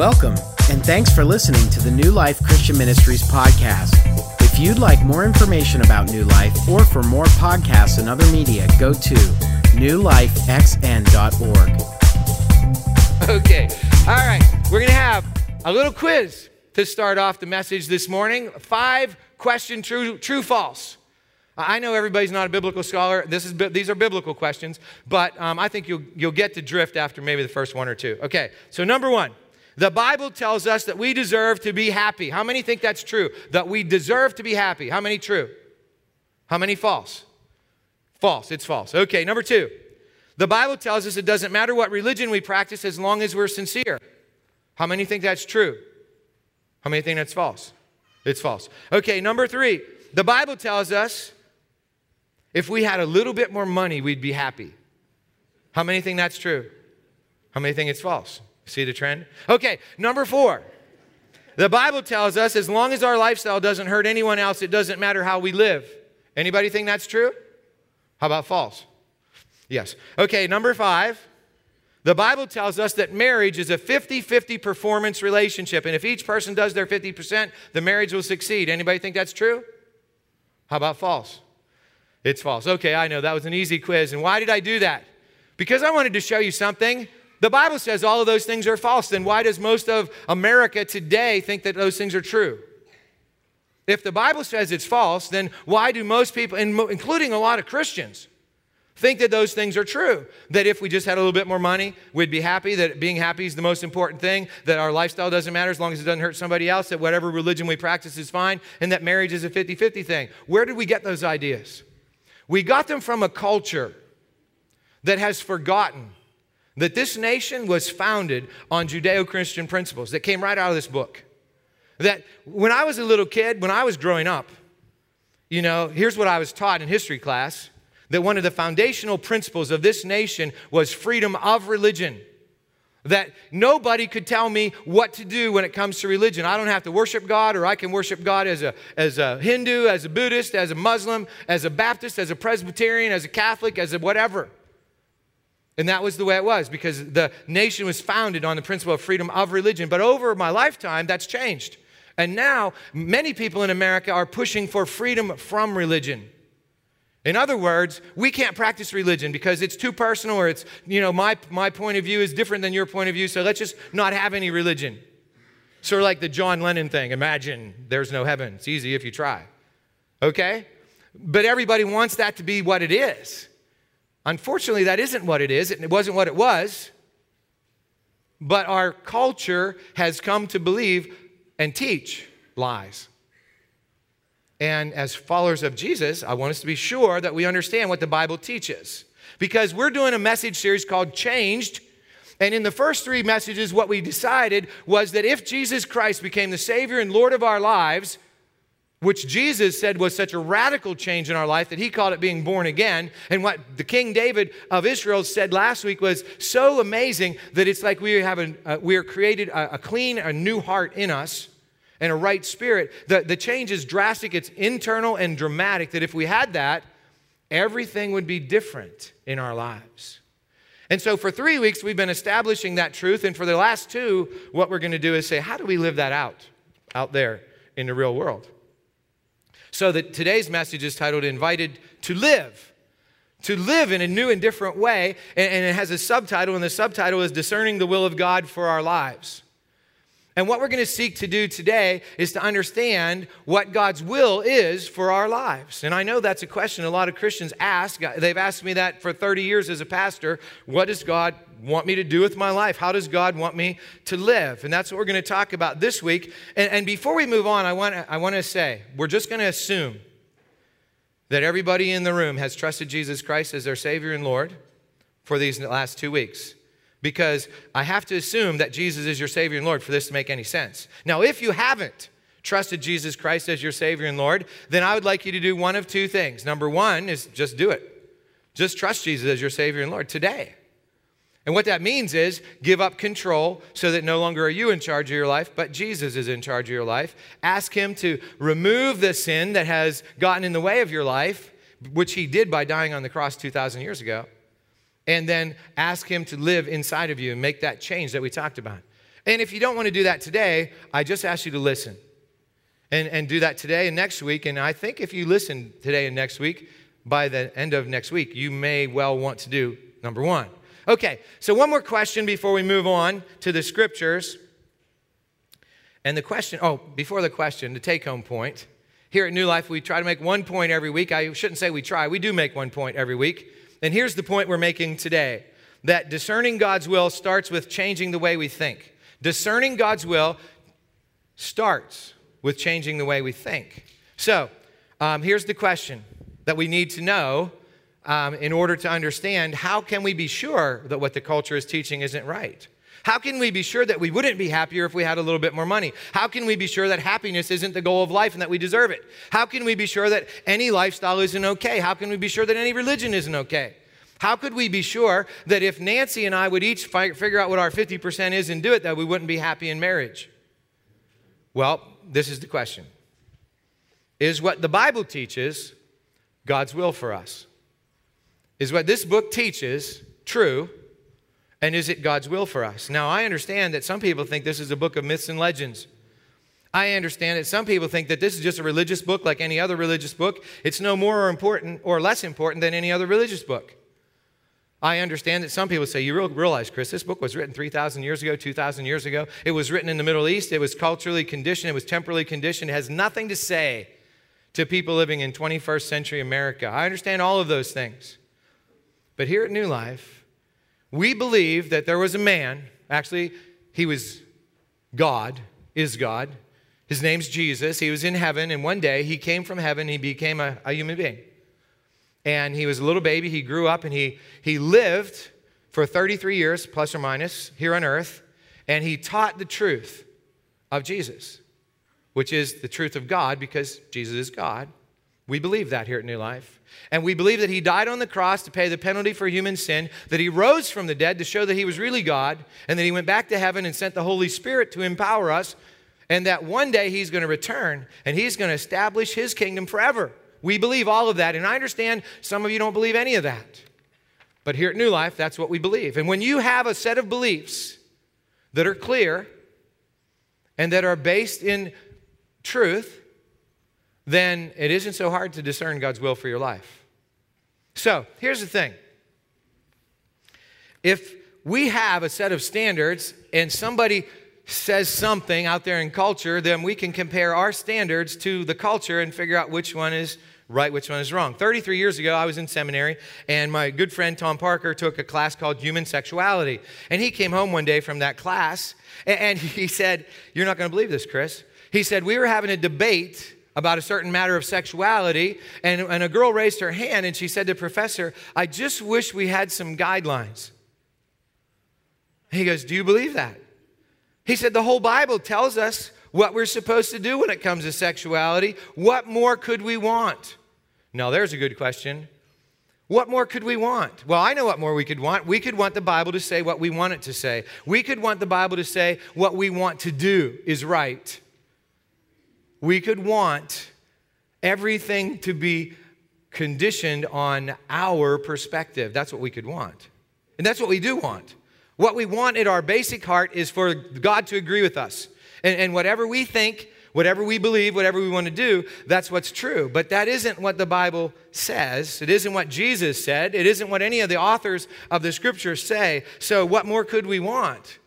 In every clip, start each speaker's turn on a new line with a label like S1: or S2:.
S1: Welcome, and thanks for listening to the New Life Christian Ministries podcast. If you'd like more information about New Life or for more podcasts and other media, go to newlifexn.org.
S2: Okay. All right. We're going to have a little quiz to start off the message this morning. Five question true, true, false. I know everybody's not a biblical scholar. This is, these are biblical questions, but um, I think you'll, you'll get to drift after maybe the first one or two. Okay, so number one the Bible tells us that we deserve to be happy. How many think that's true? That we deserve to be happy. How many true? How many false? False. It's false. Okay, number two. The Bible tells us it doesn't matter what religion we practice as long as we're sincere. How many think that's true? How many think that's false? It's false. Okay, number three. The Bible tells us if we had a little bit more money, we'd be happy. How many think that's true? How many think it's false? See the trend? Okay, number four. The Bible tells us as long as our lifestyle doesn't hurt anyone else, it doesn't matter how we live. Anybody think that's true? How about false? Yes. Okay, number five. The Bible tells us that marriage is a 50 50 performance relationship. And if each person does their 50%, the marriage will succeed. Anybody think that's true? How about false? It's false. Okay, I know that was an easy quiz. And why did I do that? Because I wanted to show you something the Bible says all of those things are false. Then why does most of America today think that those things are true? If the Bible says it's false, then why do most people, including a lot of Christians, think that those things are true? That if we just had a little bit more money, we'd be happy, that being happy is the most important thing, that our lifestyle doesn't matter as long as it doesn't hurt somebody else, that whatever religion we practice is fine, and that marriage is a 50 50 thing. Where did we get those ideas? We got them from a culture that has forgotten that this nation was founded on Judeo Christian principles that came right out of this book. That when I was a little kid, when I was growing up, you know, here's what I was taught in history class that one of the foundational principles of this nation was freedom of religion. That nobody could tell me what to do when it comes to religion. I don't have to worship God, or I can worship God as a, as a Hindu, as a Buddhist, as a Muslim, as a Baptist, as a Presbyterian, as a Catholic, as a whatever. And that was the way it was because the nation was founded on the principle of freedom of religion. But over my lifetime, that's changed. And now, many people in America are pushing for freedom from religion. In other words, we can't practice religion because it's too personal or it's, you know, my, my point of view is different than your point of view, so let's just not have any religion. Sort of like the John Lennon thing imagine there's no heaven. It's easy if you try. Okay? But everybody wants that to be what it is. Unfortunately, that isn't what it is. It wasn't what it was. But our culture has come to believe and teach lies. And as followers of Jesus, I want us to be sure that we understand what the Bible teaches. Because we're doing a message series called Changed. And in the first three messages, what we decided was that if Jesus Christ became the Savior and Lord of our lives, which Jesus said was such a radical change in our life that he called it being born again. And what the King David of Israel said last week was so amazing that it's like we have a, uh, we are created a, a, clean, a new heart in us and a right spirit. The, the change is drastic, it's internal and dramatic. That if we had that, everything would be different in our lives. And so for three weeks, we've been establishing that truth. And for the last two, what we're going to do is say, how do we live that out out there in the real world? So that today's message is titled Invited to Live. To live in a new and different way. And, and it has a subtitle, and the subtitle is Discerning the Will of God for Our Lives. And what we're going to seek to do today is to understand what God's will is for our lives. And I know that's a question a lot of Christians ask. They've asked me that for 30 years as a pastor. What does God want me to do with my life? How does God want me to live? And that's what we're going to talk about this week. And, and before we move on, I want, I want to say we're just going to assume that everybody in the room has trusted Jesus Christ as their Savior and Lord for these last two weeks because I have to assume that Jesus is your Savior and Lord for this to make any sense. Now, if you haven't trusted Jesus Christ as your Savior and Lord, then I would like you to do one of two things. Number one is just do it. Just trust Jesus as your Savior and Lord today. And what that means is give up control so that no longer are you in charge of your life, but Jesus is in charge of your life. Ask Him to remove the sin that has gotten in the way of your life, which He did by dying on the cross 2,000 years ago and then ask Him to live inside of you and make that change that we talked about. And if you don't want to do that today, I just ask you to listen and, and do that today and next week. And I think if you listen today and next week, by the end of next week, you may well want to do number one. Okay, so one more question before we move on to the scriptures. And the question, oh, before the question, the take home point. Here at New Life, we try to make one point every week. I shouldn't say we try, we do make one point every week. And here's the point we're making today that discerning God's will starts with changing the way we think. Discerning God's will starts with changing the way we think. So, um, here's the question that we need to know um, in order to understand how can we be sure that what the culture is teaching isn't right? How can we be sure that we wouldn't be happier if we had a little bit more money? How can we be sure that happiness isn't the goal of life and that we deserve it? How can we be sure that any lifestyle isn't okay? How can we be sure that any religion isn't okay? How could we be sure that if Nancy and I would each fi- figure out what our 50% is and do it, that we wouldn't be happy in marriage? Well, this is the question Is what the Bible teaches God's will for us? Is what this book teaches true? And is it God's will for us? Now, I understand that some people think this is a book of myths and legends. I understand that some people think that this is just a religious book like any other religious book. It's no more important or less important than any other religious book. I understand that some people say, You realize, Chris, this book was written 3,000 years ago, 2,000 years ago. It was written in the Middle East. It was culturally conditioned, it was temporally conditioned. It has nothing to say to people living in 21st century America. I understand all of those things. But here at New Life, we believe that there was a man, actually, he was God, is God. His name's Jesus. He was in heaven, and one day he came from heaven, he became a, a human being and he was a little baby. He grew up and he, he lived for 33 years, plus or minus, here on earth, and he taught the truth of Jesus, which is the truth of God because Jesus is God. We believe that here at New Life. And we believe that he died on the cross to pay the penalty for human sin, that he rose from the dead to show that he was really God, and that he went back to heaven and sent the Holy Spirit to empower us, and that one day he's going to return and he's going to establish his kingdom forever. We believe all of that. And I understand some of you don't believe any of that. But here at New Life, that's what we believe. And when you have a set of beliefs that are clear and that are based in truth, then it isn't so hard to discern God's will for your life. So here's the thing if we have a set of standards and somebody says something out there in culture, then we can compare our standards to the culture and figure out which one is right, which one is wrong. 33 years ago, I was in seminary, and my good friend Tom Parker took a class called Human Sexuality. And he came home one day from that class, and he said, You're not going to believe this, Chris. He said, We were having a debate about a certain matter of sexuality, and, and a girl raised her hand and she said to Professor, I just wish we had some guidelines. He goes, Do you believe that? He said, The whole Bible tells us what we're supposed to do when it comes to sexuality. What more could we want? Now, there's a good question. What more could we want? Well, I know what more we could want. We could want the Bible to say what we want it to say. We could want the Bible to say what we want to do is right. We could want everything to be conditioned on our perspective. That's what we could want. And that's what we do want. What we want at our basic heart is for God to agree with us. And, and whatever we think, whatever we believe, whatever we want to do, that's what's true. But that isn't what the Bible says. It isn't what Jesus said. It isn't what any of the authors of the scriptures say. So, what more could we want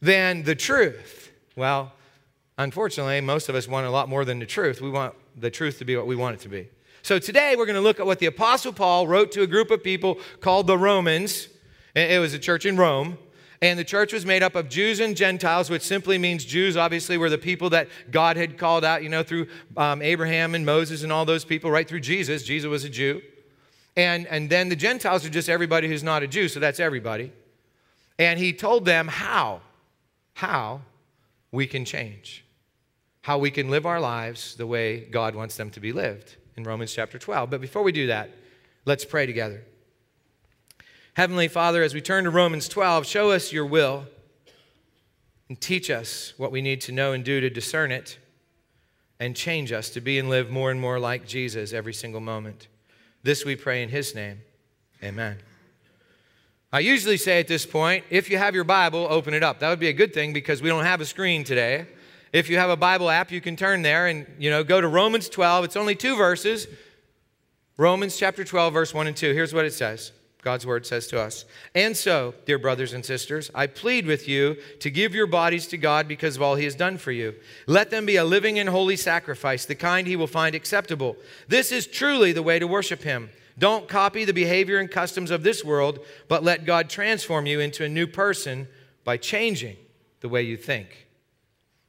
S2: than the truth? Well, unfortunately, most of us want a lot more than the truth. We want the truth to be what we want it to be. So, today we're going to look at what the Apostle Paul wrote to a group of people called the Romans. It was a church in Rome. And the church was made up of Jews and Gentiles, which simply means Jews, obviously, were the people that God had called out, you know, through um, Abraham and Moses and all those people, right through Jesus. Jesus was a Jew. And, and then the Gentiles are just everybody who's not a Jew, so that's everybody. And he told them how, how we can change, how we can live our lives the way God wants them to be lived in Romans chapter 12. But before we do that, let's pray together. Heavenly Father, as we turn to Romans 12, show us your will and teach us what we need to know and do to discern it and change us to be and live more and more like Jesus every single moment. This we pray in his name. Amen. I usually say at this point, if you have your Bible, open it up. That would be a good thing because we don't have a screen today. If you have a Bible app, you can turn there and you know go to Romans 12. It's only two verses. Romans chapter 12 verse 1 and 2. Here's what it says. God's word says to us. And so, dear brothers and sisters, I plead with you to give your bodies to God because of all he has done for you. Let them be a living and holy sacrifice, the kind he will find acceptable. This is truly the way to worship him. Don't copy the behavior and customs of this world, but let God transform you into a new person by changing the way you think.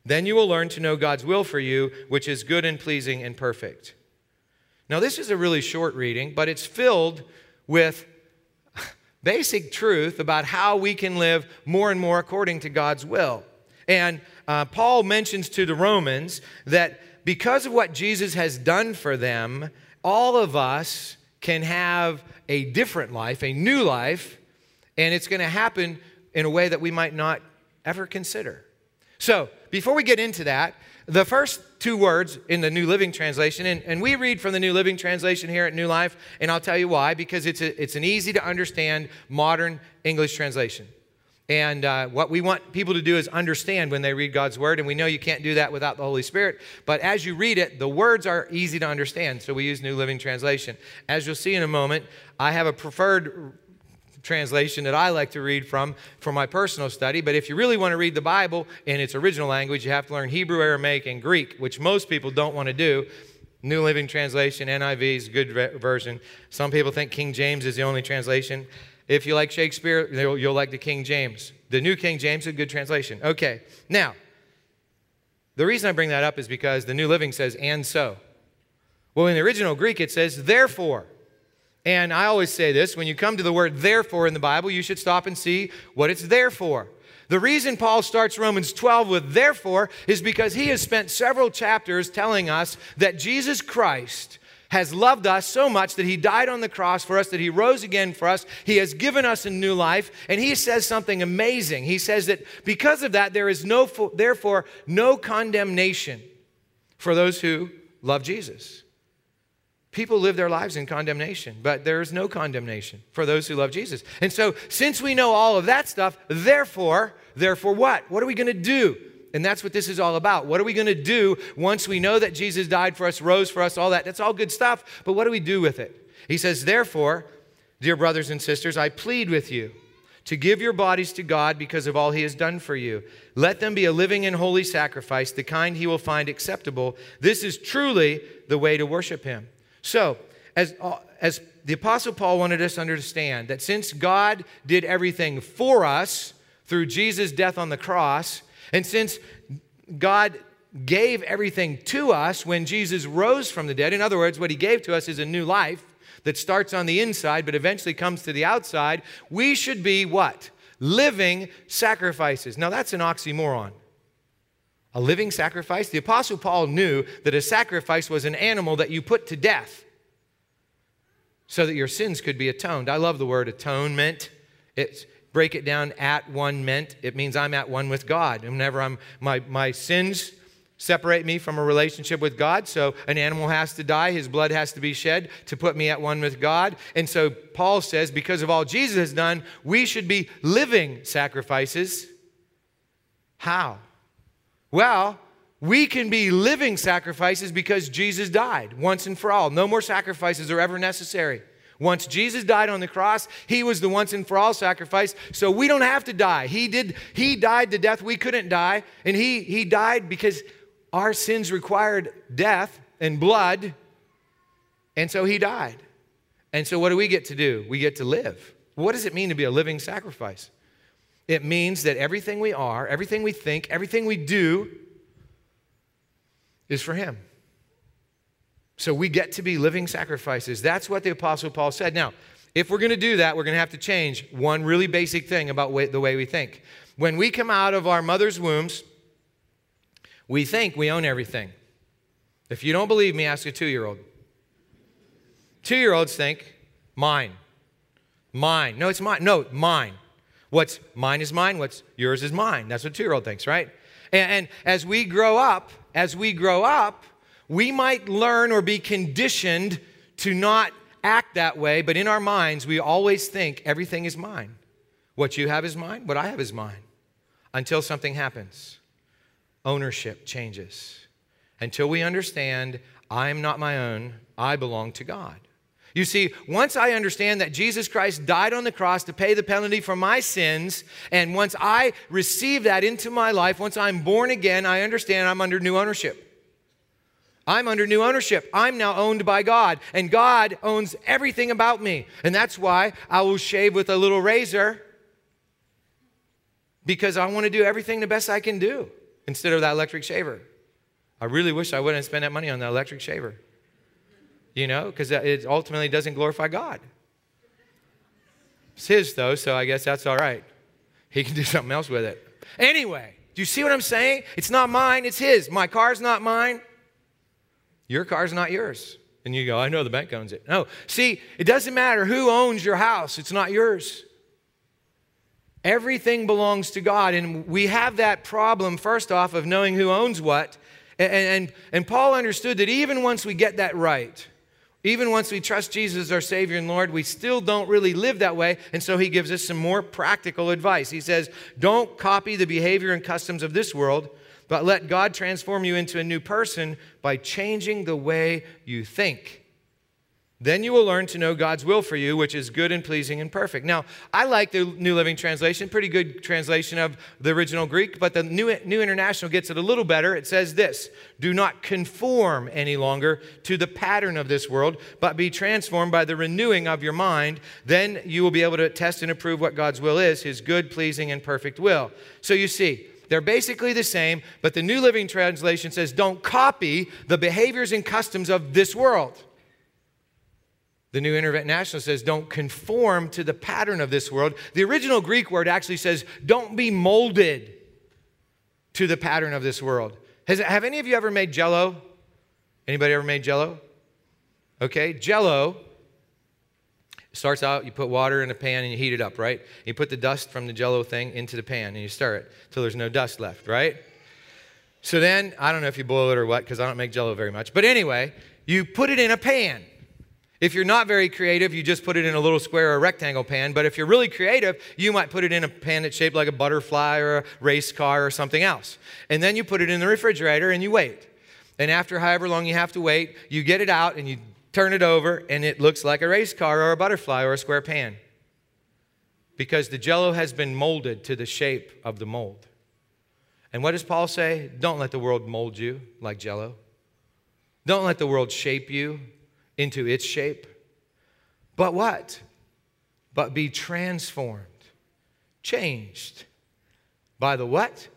S2: Then you will learn to know God's will for you, which is good and pleasing and perfect. Now, this is a really short reading, but it's filled with basic truth about how we can live more and more according to God's will. And uh, Paul mentions to the Romans that because of what Jesus has done for them, all of us can have a different life, a new life, and it's going to happen in a way that we might not ever consider. So, before we get into that, the first two words in the New Living Translation, and, and we read from the New Living Translation here at New Life, and I'll tell you why, because it's, a, it's an easy to understand modern English translation. And uh, what we want people to do is understand when they read God's word. And we know you can't do that without the Holy Spirit. But as you read it, the words are easy to understand. So we use New Living Translation. As you'll see in a moment, I have a preferred translation that I like to read from for my personal study. But if you really want to read the Bible in its original language, you have to learn Hebrew, Aramaic, and Greek, which most people don't want to do. New Living Translation, NIV is a good version. Some people think King James is the only translation. If you like Shakespeare, you'll like the King James. The New King James is a good translation. Okay, now, the reason I bring that up is because the New Living says, and so. Well, in the original Greek, it says, therefore. And I always say this when you come to the word therefore in the Bible, you should stop and see what it's there for. The reason Paul starts Romans 12 with therefore is because he has spent several chapters telling us that Jesus Christ has loved us so much that he died on the cross for us, that he rose again for us. He has given us a new life. And he says something amazing. He says that because of that, there is no, therefore, no condemnation for those who love Jesus. People live their lives in condemnation, but there is no condemnation for those who love Jesus. And so, since we know all of that stuff, therefore, therefore what? What are we going to do? And that's what this is all about. What are we going to do once we know that Jesus died for us, rose for us, all that? That's all good stuff, but what do we do with it? He says, Therefore, dear brothers and sisters, I plead with you to give your bodies to God because of all he has done for you. Let them be a living and holy sacrifice, the kind he will find acceptable. This is truly the way to worship him. So, as, uh, as the Apostle Paul wanted us to understand, that since God did everything for us through Jesus' death on the cross, and since God gave everything to us when Jesus rose from the dead, in other words, what he gave to us is a new life that starts on the inside but eventually comes to the outside, we should be what? Living sacrifices. Now, that's an oxymoron. A living sacrifice? The Apostle Paul knew that a sacrifice was an animal that you put to death so that your sins could be atoned. I love the word atonement. It's, break it down at one meant, it means I'm at one with God. Whenever I'm, my, my sins separate me from a relationship with God, so an animal has to die, his blood has to be shed to put me at one with God. And so Paul says, because of all Jesus has done, we should be living sacrifices. How? Well, we can be living sacrifices because Jesus died once and for all. No more sacrifices are ever necessary. Once Jesus died on the cross, he was the once and for all sacrifice, so we don't have to die. He did he died the death we couldn't die, and he he died because our sins required death and blood. And so he died. And so what do we get to do? We get to live. What does it mean to be a living sacrifice? It means that everything we are, everything we think, everything we do is for him. So we get to be living sacrifices. That's what the Apostle Paul said. Now, if we're going to do that, we're going to have to change one really basic thing about the way we think. When we come out of our mother's wombs, we think we own everything. If you don't believe me, ask a two year old. Two year olds think, mine. Mine. No, it's mine. No, mine. What's mine is mine. What's yours is mine. That's what two year old thinks, right? And, and as we grow up, as we grow up, we might learn or be conditioned to not act that way, but in our minds, we always think everything is mine. What you have is mine, what I have is mine. Until something happens, ownership changes. Until we understand I am not my own, I belong to God. You see, once I understand that Jesus Christ died on the cross to pay the penalty for my sins, and once I receive that into my life, once I'm born again, I understand I'm under new ownership. I'm under new ownership. I'm now owned by God, and God owns everything about me. And that's why I will shave with a little razor because I want to do everything the best I can do instead of that electric shaver. I really wish I wouldn't spend that money on that electric shaver, you know, because it ultimately doesn't glorify God. It's his, though, so I guess that's all right. He can do something else with it. Anyway, do you see what I'm saying? It's not mine, it's his. My car's not mine. Your car's not yours. And you go, I know the bank owns it. No. See, it doesn't matter who owns your house, it's not yours. Everything belongs to God. And we have that problem, first off, of knowing who owns what. And, and, and Paul understood that even once we get that right, even once we trust Jesus as our Savior and Lord, we still don't really live that way. And so he gives us some more practical advice. He says, Don't copy the behavior and customs of this world, but let God transform you into a new person by changing the way you think. Then you will learn to know God's will for you, which is good and pleasing and perfect. Now, I like the New Living Translation, pretty good translation of the original Greek, but the New, New International gets it a little better. It says this Do not conform any longer to the pattern of this world, but be transformed by the renewing of your mind. Then you will be able to test and approve what God's will is, his good, pleasing, and perfect will. So you see, they're basically the same, but the New Living Translation says, Don't copy the behaviors and customs of this world. The New International says, don't conform to the pattern of this world. The original Greek word actually says, don't be molded to the pattern of this world. Has, have any of you ever made jello? Anybody ever made jello? Okay, jello starts out, you put water in a pan and you heat it up, right? You put the dust from the jello thing into the pan and you stir it till there's no dust left, right? So then, I don't know if you boil it or what, because I don't make jello very much. But anyway, you put it in a pan. If you're not very creative, you just put it in a little square or rectangle pan. But if you're really creative, you might put it in a pan that's shaped like a butterfly or a race car or something else. And then you put it in the refrigerator and you wait. And after however long you have to wait, you get it out and you turn it over and it looks like a race car or a butterfly or a square pan. Because the jello has been molded to the shape of the mold. And what does Paul say? Don't let the world mold you like jello. Don't let the world shape you into its shape. But what? But be transformed, changed by the what?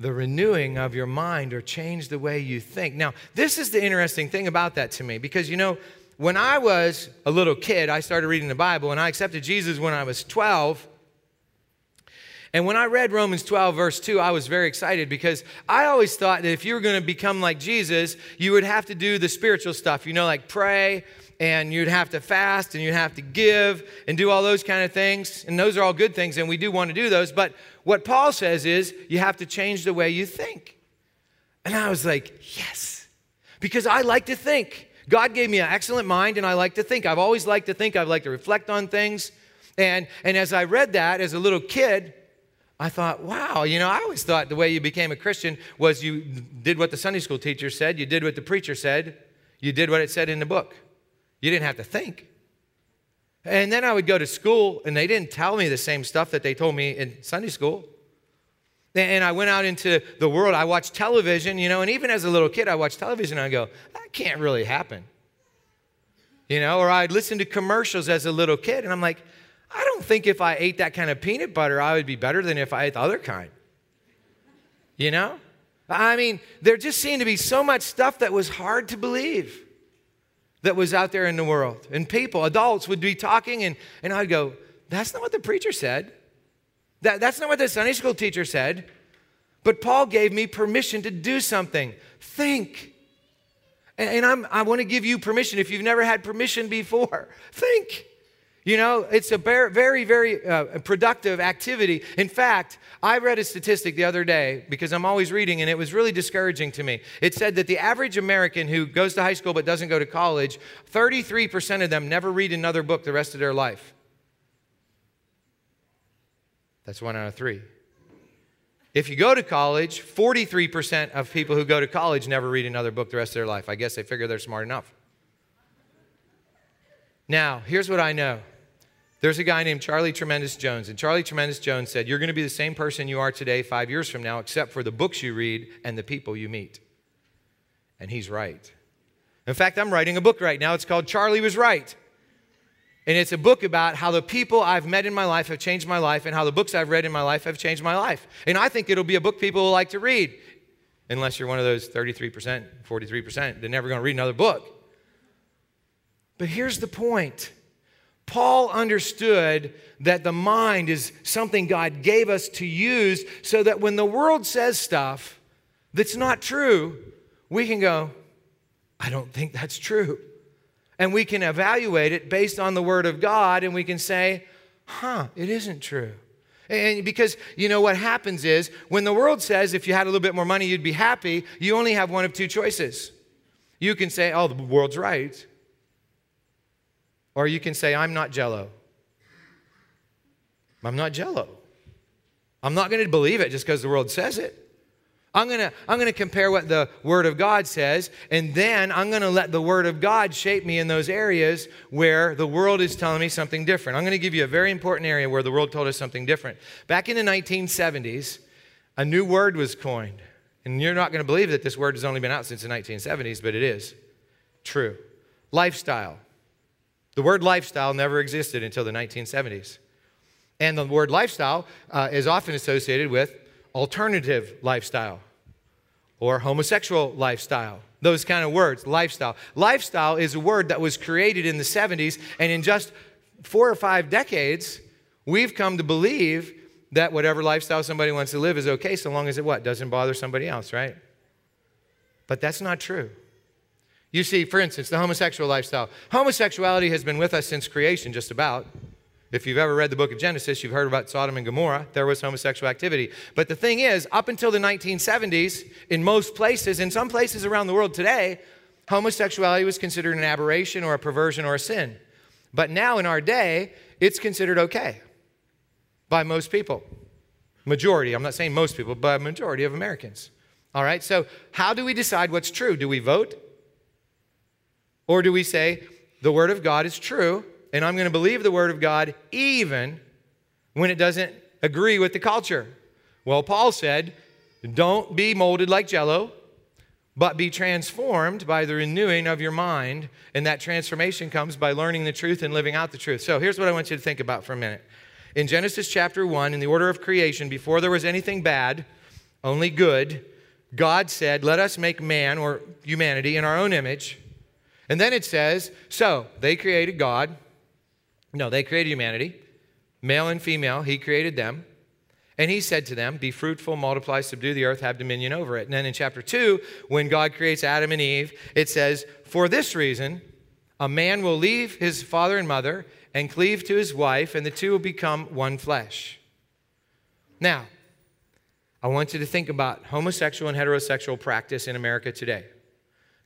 S2: The renewing of your mind or change the way you think. Now, this is the interesting thing about that to me because you know, when I was a little kid, I started reading the Bible and I accepted Jesus when I was 12. And when I read Romans 12, verse 2, I was very excited because I always thought that if you were going to become like Jesus, you would have to do the spiritual stuff, you know, like pray and you'd have to fast and you'd have to give and do all those kind of things. And those are all good things, and we do want to do those. But what Paul says is you have to change the way you think. And I was like, yes, because I like to think. God gave me an excellent mind, and I like to think. I've always liked to think, I've liked to reflect on things. And, and as I read that as a little kid, I thought, wow, you know, I always thought the way you became a Christian was you did what the Sunday school teacher said, you did what the preacher said, you did what it said in the book. You didn't have to think. And then I would go to school, and they didn't tell me the same stuff that they told me in Sunday school. And I went out into the world. I watched television, you know, and even as a little kid, I watched television and I go, that can't really happen. You know, or I'd listen to commercials as a little kid, and I'm like, I don't think if I ate that kind of peanut butter, I would be better than if I ate the other kind. You know? I mean, there just seemed to be so much stuff that was hard to believe that was out there in the world. And people, adults, would be talking, and, and I'd go, That's not what the preacher said. That, that's not what the Sunday school teacher said. But Paul gave me permission to do something. Think. And, and I want to give you permission if you've never had permission before. Think. You know, it's a very, very uh, productive activity. In fact, I read a statistic the other day because I'm always reading, and it was really discouraging to me. It said that the average American who goes to high school but doesn't go to college, 33% of them never read another book the rest of their life. That's one out of three. If you go to college, 43% of people who go to college never read another book the rest of their life. I guess they figure they're smart enough. Now, here's what I know. There's a guy named Charlie Tremendous Jones, and Charlie Tremendous Jones said, You're going to be the same person you are today five years from now, except for the books you read and the people you meet. And he's right. In fact, I'm writing a book right now. It's called Charlie Was Right. And it's a book about how the people I've met in my life have changed my life and how the books I've read in my life have changed my life. And I think it'll be a book people will like to read, unless you're one of those 33%, 43%. They're never going to read another book. But here's the point Paul understood that the mind is something God gave us to use so that when the world says stuff that's not true, we can go, I don't think that's true. And we can evaluate it based on the Word of God and we can say, huh, it isn't true. And because you know what happens is when the world says if you had a little bit more money you'd be happy, you only have one of two choices. You can say, oh, the world's right. Or you can say, I'm not jello. I'm not jello. I'm not going to believe it just because the world says it. I'm going to I'm going to compare what the Word of God says, and then I'm going to let the Word of God shape me in those areas where the world is telling me something different. I'm going to give you a very important area where the world told us something different. Back in the 1970s, a new word was coined. And you're not going to believe that this word has only been out since the 1970s, but it is true. Lifestyle. The word lifestyle never existed until the 1970s. And the word lifestyle uh, is often associated with alternative lifestyle or homosexual lifestyle. Those kind of words, lifestyle. Lifestyle is a word that was created in the 70s, and in just four or five decades, we've come to believe that whatever lifestyle somebody wants to live is okay so long as it what? Doesn't bother somebody else, right? But that's not true. You see, for instance, the homosexual lifestyle. Homosexuality has been with us since creation, just about. If you've ever read the book of Genesis, you've heard about Sodom and Gomorrah. There was homosexual activity. But the thing is, up until the 1970s, in most places, in some places around the world today, homosexuality was considered an aberration or a perversion or a sin. But now in our day, it's considered okay by most people. Majority, I'm not saying most people, but majority of Americans. All right, so how do we decide what's true? Do we vote? Or do we say the Word of God is true and I'm going to believe the Word of God even when it doesn't agree with the culture? Well, Paul said, don't be molded like jello, but be transformed by the renewing of your mind. And that transformation comes by learning the truth and living out the truth. So here's what I want you to think about for a minute. In Genesis chapter 1, in the order of creation, before there was anything bad, only good, God said, Let us make man or humanity in our own image and then it says, so they created God. No, they created humanity, male and female. He created them. And he said to them, Be fruitful, multiply, subdue the earth, have dominion over it. And then in chapter 2, when God creates Adam and Eve, it says, For this reason, a man will leave his father and mother and cleave to his wife, and the two will become one flesh. Now, I want you to think about homosexual and heterosexual practice in America today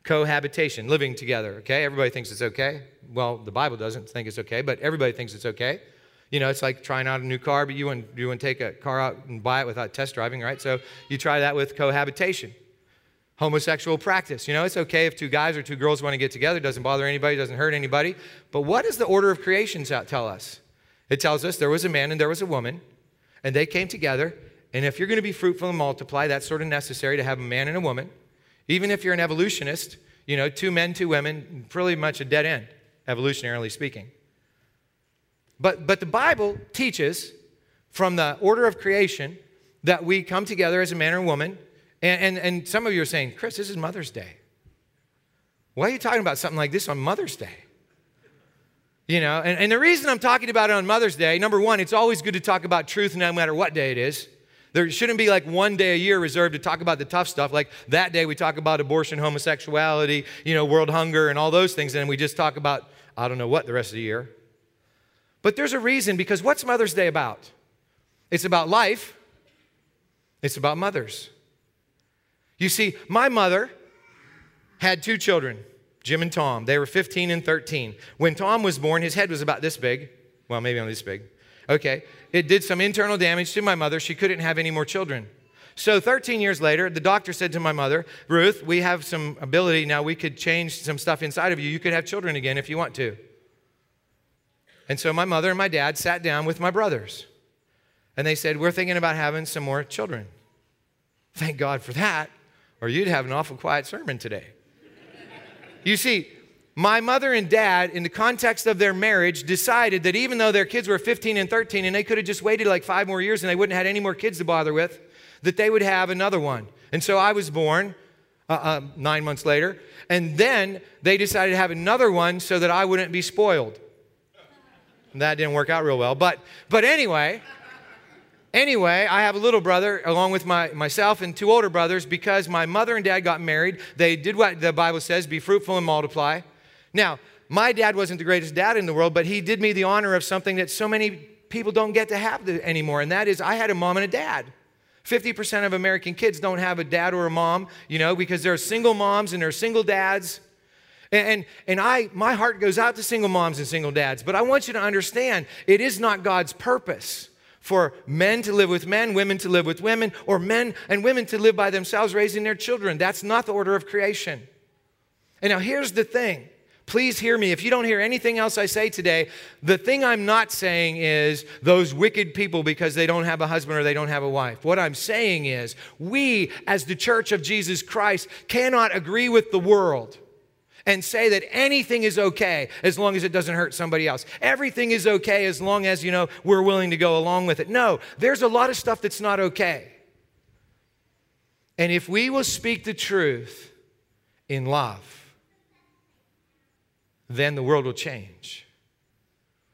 S2: cohabitation, living together, okay? Everybody thinks it's okay. Well, the Bible doesn't think it's okay, but everybody thinks it's okay. You know, it's like trying out a new car, but you wouldn't, you wouldn't take a car out and buy it without test driving, right? So you try that with cohabitation. Homosexual practice. You know, it's okay if two guys or two girls want to get together, doesn't bother anybody, doesn't hurt anybody. But what does the order of creation tell us? It tells us there was a man and there was a woman, and they came together. And if you're going to be fruitful and multiply, that's sort of necessary to have a man and a woman. Even if you're an evolutionist, you know, two men, two women, pretty much a dead end, evolutionarily speaking. But, but the Bible teaches from the order of creation that we come together as a man or woman. And, and, and some of you are saying, Chris, this is Mother's Day. Why are you talking about something like this on Mother's Day? You know, and, and the reason I'm talking about it on Mother's Day, number one, it's always good to talk about truth no matter what day it is. There shouldn't be like one day a year reserved to talk about the tough stuff. Like that day we talk about abortion, homosexuality, you know, world hunger, and all those things, and we just talk about, I don't know what, the rest of the year. But there's a reason because what's Mother's Day about? It's about life, it's about mothers. You see, my mother had two children, Jim and Tom. They were 15 and 13. When Tom was born, his head was about this big. Well, maybe only this big. Okay. It did some internal damage to my mother. She couldn't have any more children. So 13 years later, the doctor said to my mother, Ruth, we have some ability now. We could change some stuff inside of you. You could have children again if you want to. And so my mother and my dad sat down with my brothers. And they said, We're thinking about having some more children. Thank God for that, or you'd have an awful quiet sermon today. you see, my mother and dad, in the context of their marriage, decided that even though their kids were 15 and 13 and they could have just waited like five more years and they wouldn't have had any more kids to bother with, that they would have another one. And so I was born uh, uh, nine months later. And then they decided to have another one so that I wouldn't be spoiled. That didn't work out real well. But, but anyway, Anyway, I have a little brother along with my, myself and two older brothers because my mother and dad got married. They did what the Bible says be fruitful and multiply. Now, my dad wasn't the greatest dad in the world, but he did me the honor of something that so many people don't get to have anymore, and that is I had a mom and a dad. 50% of American kids don't have a dad or a mom, you know, because there are single moms and there are single dads. And, and, and I, my heart goes out to single moms and single dads, but I want you to understand it is not God's purpose for men to live with men, women to live with women, or men and women to live by themselves raising their children. That's not the order of creation. And now here's the thing Please hear me. If you don't hear anything else I say today, the thing I'm not saying is those wicked people because they don't have a husband or they don't have a wife. What I'm saying is we, as the church of Jesus Christ, cannot agree with the world and say that anything is okay as long as it doesn't hurt somebody else. Everything is okay as long as, you know, we're willing to go along with it. No, there's a lot of stuff that's not okay. And if we will speak the truth in love, then the world will change.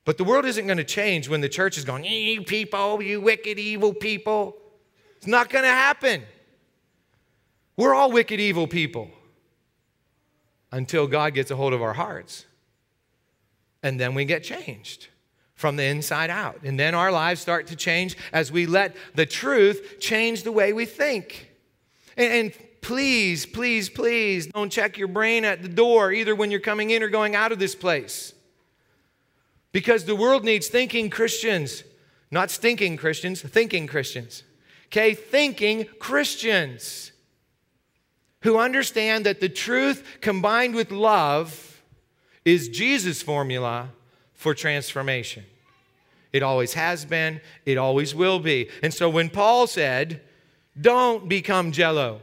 S2: But the world isn't going to change when the church is going, eh, you people, you wicked, evil people. It's not going to happen. We're all wicked, evil people until God gets a hold of our hearts. And then we get changed from the inside out. And then our lives start to change as we let the truth change the way we think. And please, please, please don't check your brain at the door, either when you're coming in or going out of this place. Because the world needs thinking Christians, not stinking Christians, thinking Christians. Okay, thinking Christians who understand that the truth combined with love is Jesus' formula for transformation. It always has been, it always will be. And so when Paul said, Don't become jello,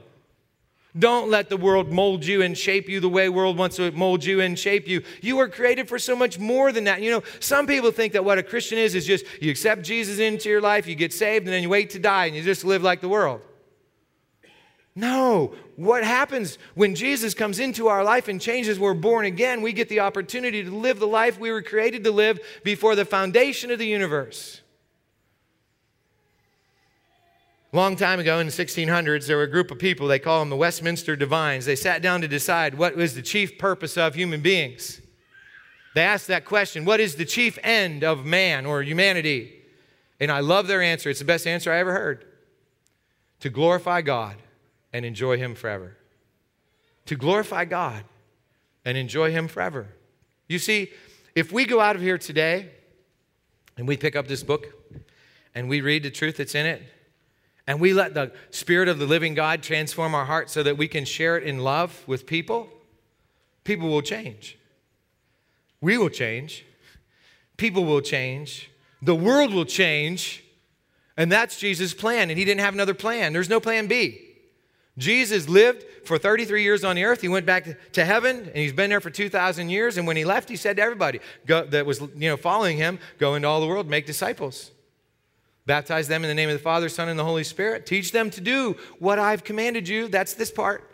S2: don't let the world mold you and shape you the way world wants to mold you and shape you. You are created for so much more than that. You know, some people think that what a Christian is is just you accept Jesus into your life, you get saved, and then you wait to die and you just live like the world. No, what happens when Jesus comes into our life and changes, we're born again, we get the opportunity to live the life we were created to live before the foundation of the universe. Long time ago in the 1600s, there were a group of people, they call them the Westminster Divines. They sat down to decide what was the chief purpose of human beings. They asked that question what is the chief end of man or humanity? And I love their answer. It's the best answer I ever heard to glorify God and enjoy Him forever. To glorify God and enjoy Him forever. You see, if we go out of here today and we pick up this book and we read the truth that's in it, and we let the Spirit of the living God transform our hearts so that we can share it in love with people, people will change. We will change. People will change. The world will change. And that's Jesus' plan. And he didn't have another plan. There's no plan B. Jesus lived for 33 years on the earth. He went back to heaven and he's been there for 2,000 years. And when he left, he said to everybody that was you know, following him, Go into all the world, make disciples. Baptize them in the name of the Father, Son, and the Holy Spirit. Teach them to do what I've commanded you. That's this part.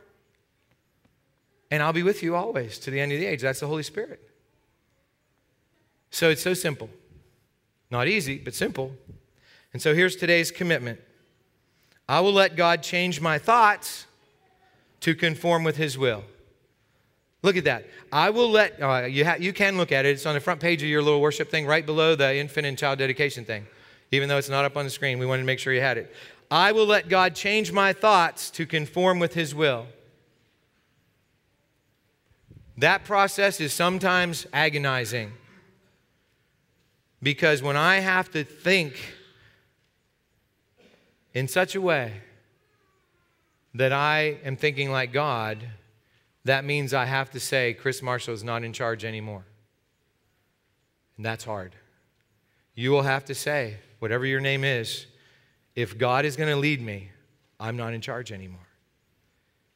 S2: And I'll be with you always to the end of the age. That's the Holy Spirit. So it's so simple. Not easy, but simple. And so here's today's commitment I will let God change my thoughts to conform with His will. Look at that. I will let, uh, you, ha- you can look at it. It's on the front page of your little worship thing, right below the infant and child dedication thing even though it's not up on the screen. We wanted to make sure you had it. I will let God change my thoughts to conform with His will. That process is sometimes agonizing. Because when I have to think in such a way that I am thinking like God, that means I have to say Chris Marshall is not in charge anymore. And that's hard. You will have to say, whatever your name is, if God is going to lead me, I'm not in charge anymore.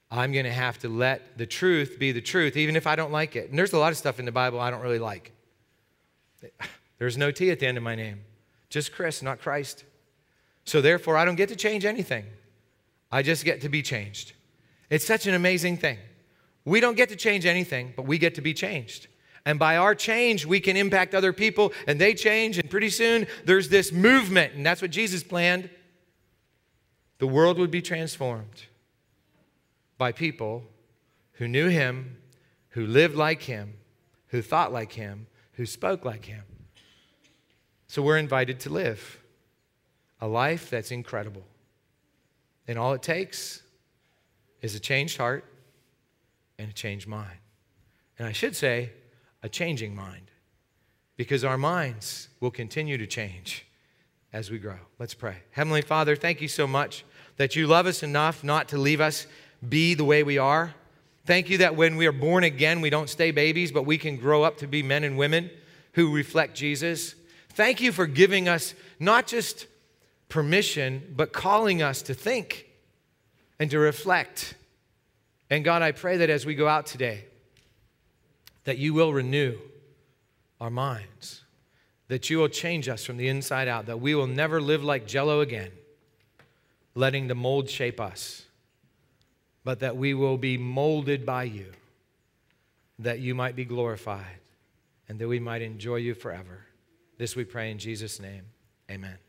S2: I'm going to have to let the truth be the truth, even if I don't like it. And there's a lot of stuff in the Bible I don't really like. There's no T at the end of my name, just Chris, not Christ. So therefore, I don't get to change anything. I just get to be changed. It's such an amazing thing. We don't get to change anything, but we get to be changed. And by our change, we can impact other people and they change. And pretty soon, there's this movement. And that's what Jesus planned. The world would be transformed by people who knew him, who lived like him, who thought like him, who spoke like him. So we're invited to live a life that's incredible. And all it takes is a changed heart and a changed mind. And I should say, a changing mind, because our minds will continue to change as we grow. Let's pray. Heavenly Father, thank you so much that you love us enough not to leave us be the way we are. Thank you that when we are born again, we don't stay babies, but we can grow up to be men and women who reflect Jesus. Thank you for giving us not just permission, but calling us to think and to reflect. And God, I pray that as we go out today, that you will renew our minds, that you will change us from the inside out, that we will never live like jello again, letting the mold shape us, but that we will be molded by you, that you might be glorified, and that we might enjoy you forever. This we pray in Jesus' name. Amen.